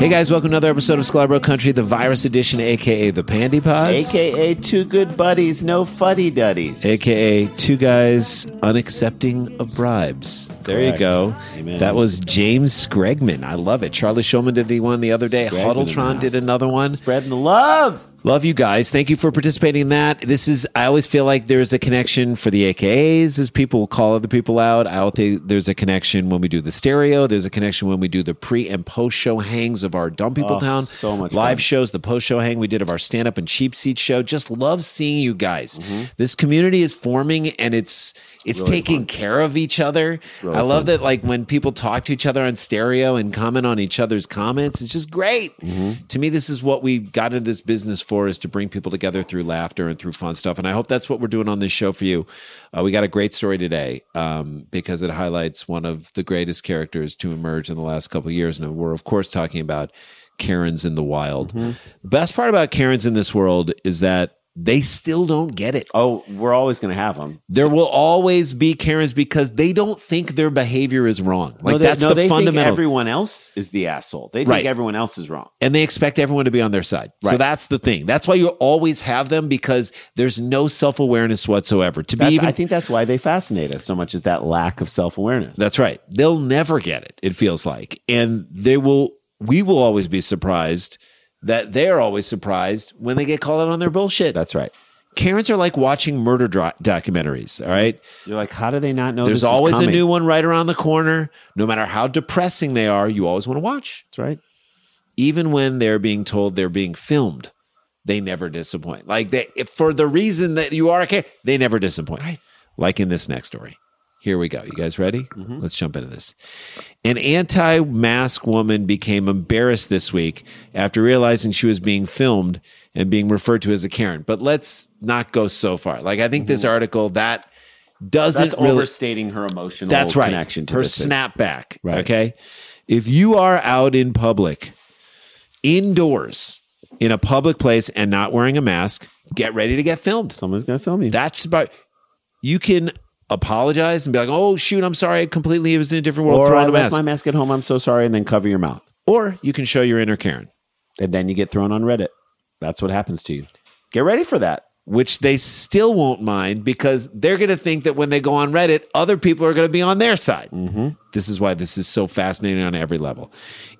Hey guys, welcome to another episode of Sklarbro Country, the virus edition, aka the Pandy Pods, AKA two good buddies, no fuddy duddies. aka two guys unaccepting of bribes. There you Correct. go. Amen. That was James Skregman. I love it. Charlie Showman did the one the other day. Skregman in the Huddletron did house. another one. Spreading the love. Love you guys. Thank you for participating in that. This is, I always feel like there's a connection for the AKAs as people call other people out. I always think there's a connection when we do the stereo. There's a connection when we do the pre and post show hangs of our Dumb People Oh, Town. so much Live fun. shows, the post show hang we did of our stand up and cheap seat show. Just love seeing you guys. Mm-hmm. This community is forming and it's, it's taking care of each other. really I love fun. that like when people talk to each other on stereo and comment on each other's comments, it's just great. Mm-hmm. To me, this is what we got into this business for is to bring people together through laughter and through fun stuff. And I hope that's what we're doing on this show for you. Uh, we got a great story today um, because it highlights one of the greatest characters to emerge in the last couple of years. And we're, of course, talking about Karens in the wild. Mm-hmm. The best part about Karens in this world is that they still don't get it. Oh, we're always going to have them. There will always be Karens because they don't think their behavior is wrong. Like no, they, that's no, the they fundamental. think everyone else is the asshole. They think Right. everyone else is wrong. and they expect everyone to be on their side. So that's the thing. That's why you always have them because there's no self awareness whatsoever. To be even, I think that's why they fascinate us so much is that lack of self awareness. that's right. They'll never get it. It feels like, and they will. We will always be surprised that they're always surprised when they get called out on their bullshit. that's right. Karens are like watching murder dro- documentaries. All right. You're like, how do they not know? There's always a new one right around the corner. No matter how depressing they are, you always want to watch. That's right. even when they're being told they're being filmed, they never disappoint. Like they, if for the reason that you are, a okay, they never disappoint. Like in this next story. Here we go. You guys ready? Mm-hmm. Let's jump into this. An anti mask woman became embarrassed this week after realizing she was being filmed and being referred to as a Karen. But let's not go so far. Like, I think this mm-hmm. article that doesn't That's really. overstating her emotional That's right. connection to her snapback. Right. Okay. If you are out in public, indoors, in a public place, and not wearing a mask, get ready to get filmed. Someone's going to film you. That's about. You can apologize and be like, "Oh shoot, I'm sorry. I completely it was in a different world. or Throw I on a left mask." my mask at home. I'm so sorry. And then cover your mouth. or you can show your inner Karen, And then you get thrown on Reddit. That's what happens to you. Get ready for that. which they still won't mind because they're going to think that when they go on Reddit, other people are going to be on their side. Mm-hmm. This is why this is so fascinating on every level.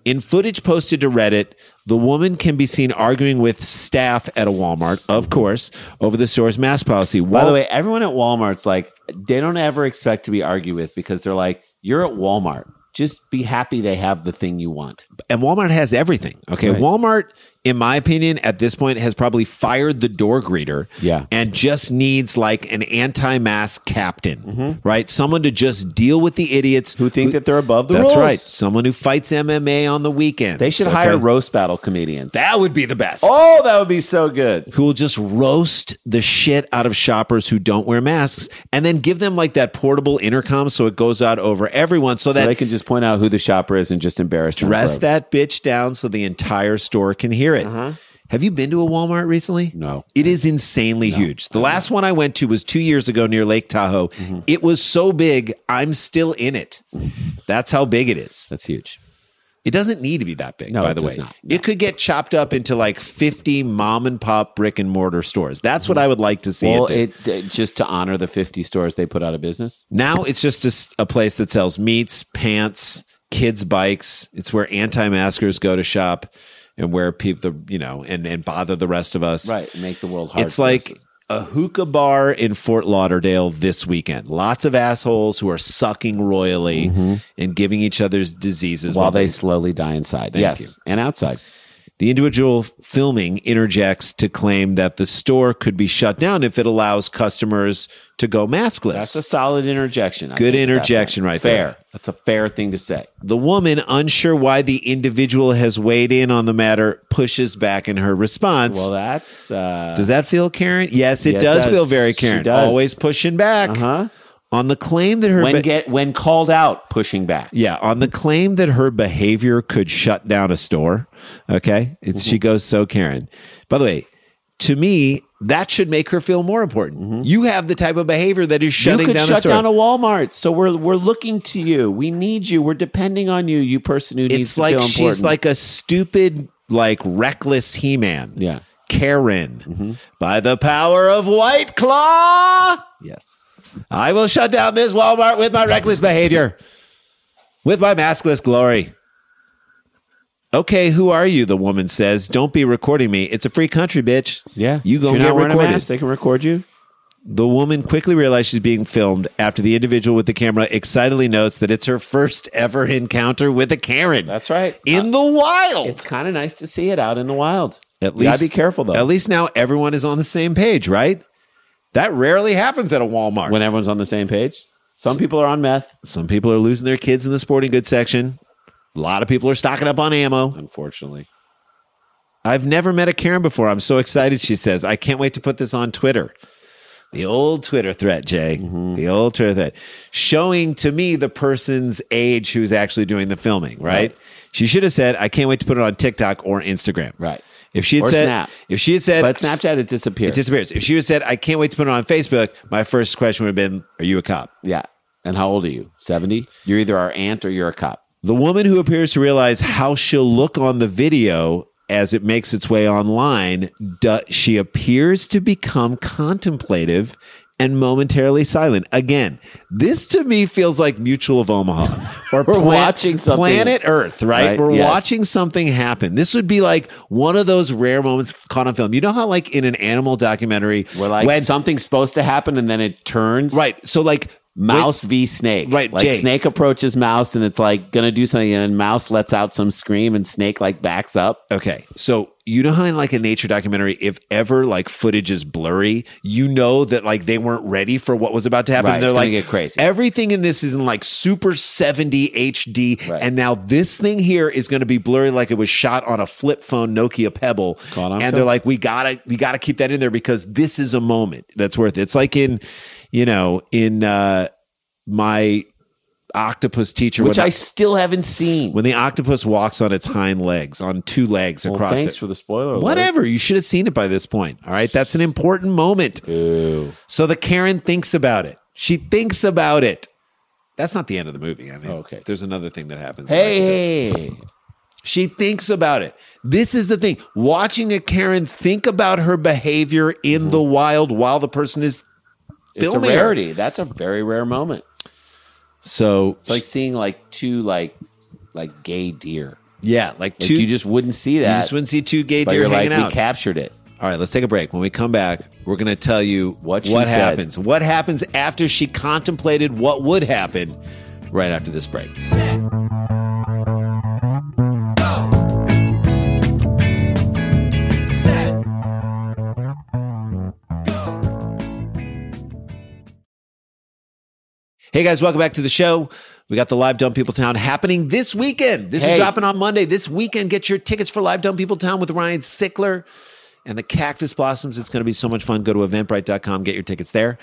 In footage posted to Reddit, the woman can be seen arguing with staff at a Walmart, of course, over the store's mask policy. By the way, everyone at Walmart's like, they don't ever expect to be argued with because they're like, you're at Walmart. Just be happy they have the thing you want. and Walmart has everything. Okay, Right. Walmart, in my opinion, at this point has probably fired the door greeter. Yeah. and just needs like an anti-mask captain, right? Someone to just deal with the idiots Mm-hmm. Who think that they're above the That's rules. right. Someone who fights MMA on the weekend. They should hire roast battle comedians. That would be the best. oh, that would be so good. Who will just roast the shit out of shoppers who don't wear masks and then give them like that portable intercom so it goes out over everyone so, So that they can just point out who the shopper is and just embarrass them dress that bitch down so the entire store can hear it. Have you been to a Walmart recently? No. It is insanely huge. The last one I went to was two years ago near Lake Tahoe. Mm-hmm. It was so big, I'm still in it. That's how big it is. That's huge. It doesn't need to be that big, No, by the way. not. No. It could get chopped up into like 50 mom and pop brick and mortar stores. That's what I would like to see Well, it, do. it, just to honor the 50 stores they put out of business. Now it's just a place that sells meats, pants, kids' bikes. It's where anti-maskers go to shop and where people, you know, and, and bother the rest of us. Right. Make the world hard. It's like us. a hookah bar in Fort Lauderdale this weekend. Lots of assholes who are sucking royally mm-hmm. and giving each other's diseases while they slowly die inside. Yes. you. And outside. The individual filming interjects to claim that the store could be shut down if it allows customers to go maskless. That's a solid interjection. I Good think at that interjection right fair. there. That's a fair thing to say. the woman, unsure why the individual has weighed in on the matter, pushes back in her response. Well, that's uh, does that feel Karen? Yes, it Yeah, it does, does. feel very She Karen. does. Always pushing back. uh-huh. On the claim that her when be- get when called out, pushing back. Yeah, on the claim that her behavior could shut down a store. Okay. It's she mm-hmm. goes so Karen. By the way, to me, that should make her feel more important. Mm-hmm. You have the type of behavior that is shutting you could down shut a store. down a Walmart. So we're we're looking to you. We need you. We're depending on you, you person who needs it's like she's important. like a stupid, like reckless He Man. Yeah. Karen. Mm-hmm. By the power of White Claw, yes. I will shut down this Walmart with my reckless behavior, with my maskless glory. Okay, who are you? The woman says. Don't be recording me. It's a free country, bitch. Yeah. You go get recorded. mask, they can record you. The woman quickly realizes she's being filmed after the individual with the camera excitedly notes that it's her first ever encounter with a Karen. That's right. In the wild. It's kind of nice to see it out in the wild. At You gotta be careful though. At least now everyone is on the same page, right? That rarely happens at a Walmart. when everyone's on the same page. Some people are on meth. Some people are losing their kids in the sporting goods section. A lot of people are stocking up on ammo. Unfortunately. I've never met a Karen before. I'm so excited, she says. I can't wait to put this on Twitter. The old Twitter threat, Jay. Mm-hmm. The old Twitter threat. Showing to me the person's age who's actually doing the filming, right? Right. She should have said, I can't wait to put it on TikTok or Instagram. Right. If she had Or said, Snap. if she had said, But Snapchat, it disappears. it disappears. If she had said, I can't wait to put it on Facebook, my first question would have been, Are you a cop? Yeah. And how old are you? 70? You're either our aunt or you're a cop. The woman who appears to realize how she'll look on the video as it makes its way online, she appears to become contemplative and momentarily silent. Again, this to me feels like Mutual of Omaha or We're watching something. Planet Earth, right? Right, We're yes. watching something happen. This would be like one of those rare moments caught on film. You know how, like in an animal documentary, Where like when something's supposed to happen and then it turns. right, so like Mouse v snake. Right, Like Jay. snake approaches mouse and it's like gonna do something and mouse lets out some scream and snake like backs up. Okay, so you know how in like a nature documentary, if ever like footage is blurry, you know that like they weren't ready for what was about to happen. Right, and they're like, get crazy. Everything in this is in like super 70 HD, Right. and now this thing here is going to be blurry like it was shot on a flip phone Nokia Pebble. And film. they're like, we gotta we gotta keep that in there because this is a moment that's worth it. It's like in, you know, in uh my octopus teacher, which when, I still haven't seen. when the octopus walks on its hind legs, on two legs Well, across thanks it. for the spoiler. alert. Whatever. You should have seen it by this point. All right. That's an important moment. Ooh. So the Karen thinks about it. She thinks about it. That's not the end of the movie. I mean, Okay. There's another thing that happens. Hey, hey. She thinks about it. This is the thing. Watching a Karen think about her behavior in the wild while the person is it's a filming her. rarity. That's a very rare moment. So, It's like seeing like two like like gay deer. yeah, like Like two. you just wouldn't see that. you just wouldn't see two gay but deer you're like, hanging we captured it. All right, let's take a break. When we come back, we're going to tell you What what said. happens. What happens after she contemplated what would happen right after this break. Hey guys, welcome back to the show. We got the Live Dumb People Town happening this weekend. This Hey. is dropping on Monday. This weekend, get your tickets for Live Dumb People Town with Ryan Sickler and the Cactus Blossoms. It's going to be so much fun. Go to eventbrite.com, get your tickets there.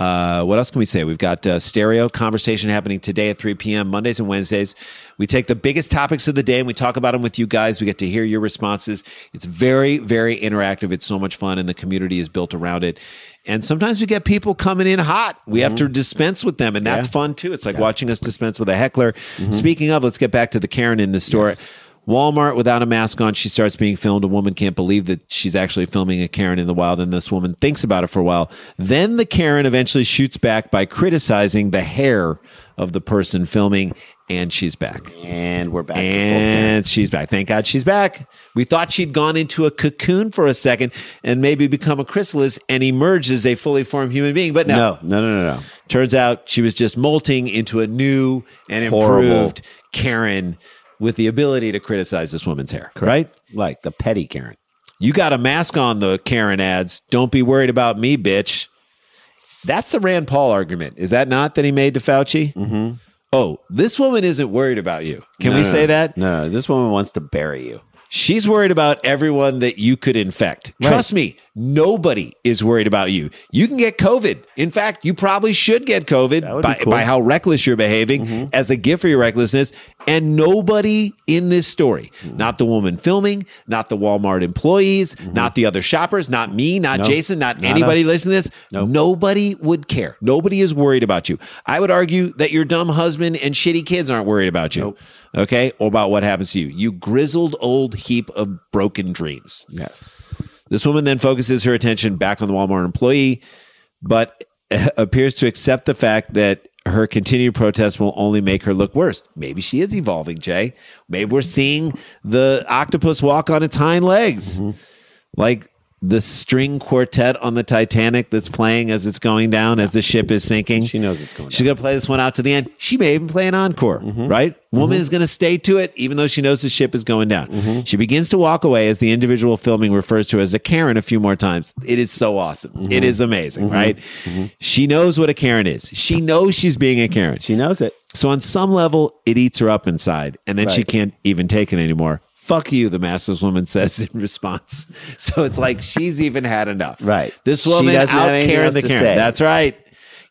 Uh, what else can we say? We've got uh, stereo conversation happening today at 3 p.m., Mondays and Wednesdays. We take the biggest topics of the day and we talk about them with you guys. We get to hear your responses. It's very, very interactive. It's so much fun, and the community is built around it. And sometimes we get people coming in hot. We have to mm-hmm. dispense with them, and that's fun too. It's like watching us dispense with a heckler. Mm-hmm. Speaking of, let's get back to the Karen in the store. Walmart without a mask on, she starts being filmed. A woman can't believe that she's actually filming a Karen in the wild, and this woman thinks about it for a while. Then the Karen eventually shoots back by criticizing the hair of the person filming, and she's back. And we're back. And she's back. Thank God she's back. We thought she'd gone into a cocoon for a second and maybe become a chrysalis and emerged as a fully formed human being, but no. No, no, no, no, no. Turns out she was just molting into a new and Horrible. improved Karen with the ability to criticize this woman's hair, right? Like the petty Karen. You got a mask on the Karen ads. Don't be worried about me, bitch. That's the Rand Paul argument. Is that not that he made to Fauci? Mm-hmm. Oh, this woman isn't worried about you. Can No, we say that? No, this woman wants to bury you. She's worried about everyone that you could infect. Trust me, nobody is worried about you. You can get COVID. In fact, you probably should get COVID by, cool. Mm-hmm. by how reckless you're behaving as a gift for your recklessness. And nobody in this story, Mm-hmm. not the woman filming, not the Walmart employees, not the other shoppers, not me, not No, Jason, not, not anybody us. listening to this, Nope. nobody would care. Nobody is worried about you. I would argue that your dumb husband and shitty kids aren't worried about you. Okay? Or about what happens to you. You grizzled old heap of broken dreams. Yes. This woman then focuses her attention back on the Walmart employee, but appears to accept the fact that her continued protest will only make her look worse. Maybe she is evolving, Jay. Maybe we're seeing the octopus walk on its hind legs. Mm-hmm. Like the string quartet on the Titanic that's playing as it's going down, as the ship is sinking. She knows it's going down. She's going to play this one out to the end. She may even play an encore, Mm-hmm. right? Woman is going to stay to it, even though she knows the ship is going down. Mm-hmm. She begins to walk away as the individual filming refers to as a Karen a few more times. It is so awesome. Mm-hmm. It is amazing, right? She knows what a Karen is. She knows she's being a Karen. She knows it. So on some level, it eats her up inside, and then she can't even take it anymore. Fuck you, the masses woman says in response. So it's like she's even had enough. Right. This woman out Karen the Karen. say. That's right.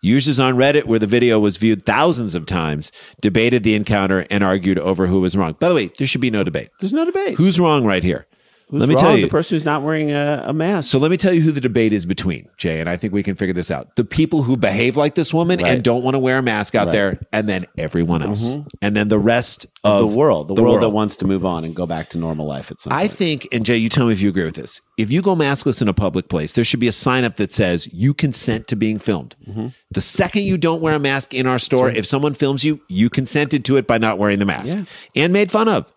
Users on Reddit, where the video was viewed thousands of times, debated the encounter and argued over who was wrong. By the way, there should be no debate. There's no debate. Who's wrong right here? Who's let me wrong? tell you. the person who's not wearing a, a mask. So let me tell you who the debate is between, Jay, and I think we can figure this out. The people who behave like this woman Right. and don't want to wear a mask out Right. there, and then everyone else. And then the rest of, the world, the, world, that wants to move on and go back to normal life at some I point. think, and Jay, you tell me if you agree with this. If you go maskless in a public place, there should be a sign up that says you consent to being filmed. Mm-hmm. The second you don't wear a mask in our store, if someone films you, you consented to it by not wearing the mask Yeah. and made fun of,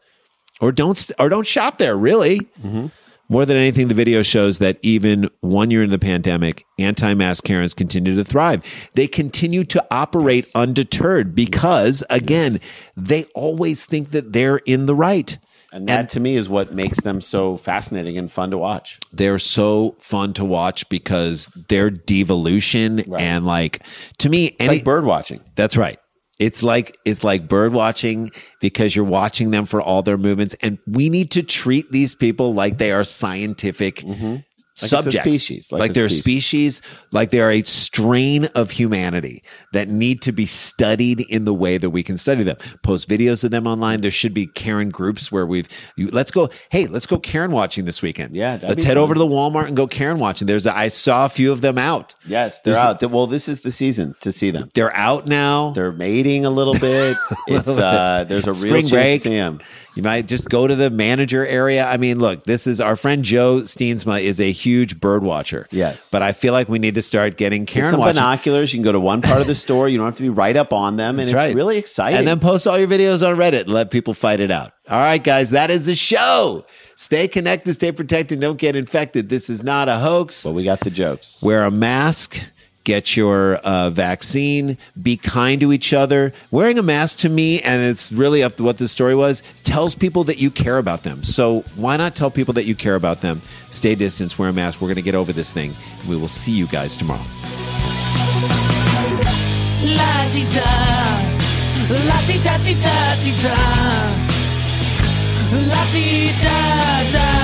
or don't or don't shop there. Really. Mm-hmm. More than anything, the video shows that even one year in the pandemic, anti-mask Karens continue to thrive. They continue to operate undeterred because, again, they always think that they're in the right. and that to me is what makes them so fascinating and fun to watch. they're so fun to watch because their devolution Right. and like to me It's any like bird watching. that's right it's like it's like bird watching because you're watching them for all their movements. And we need to treat these people like they are scientific mm-hmm. Like a subjects. species, like Like, a they're a species. species, like they are a strain of humanity that need to be studied in the way that we can study them. Post videos of them online. There should be Karen groups where we've, you, let's go, hey, let's go Karen watching this weekend. Yeah, Let's head fun. over to the Walmart and go Karen watching. There's, a, I saw a few of them out. Yes, they're There's- out. Well, this is the season to see them. They're out now. They're mating a little bit. It's uh, there's a real Spring chance break. them. You might just go to the manager area. I mean, look, this is our friend Joe Steensma is a huge bird watcher. Yes. But I feel like we need to start getting Get Karen some watching. binoculars. You can go to one part of the store. You don't have to be right up on them, and That's it's right. really exciting. And then post all your videos on Reddit and let people fight it out. All right, guys, that is the show. Stay connected, stay protected, don't get infected. This is not a hoax. well, we got the jokes. Wear a mask. Get your uh, vaccine. Be kind to each other. Wearing a mask to me, and it's really up to what the story was, tells people that you care about them. So why not tell people that you care about them? Stay distance, wear a mask. We're going to get over this thing. We will see you guys tomorrow. La ti da,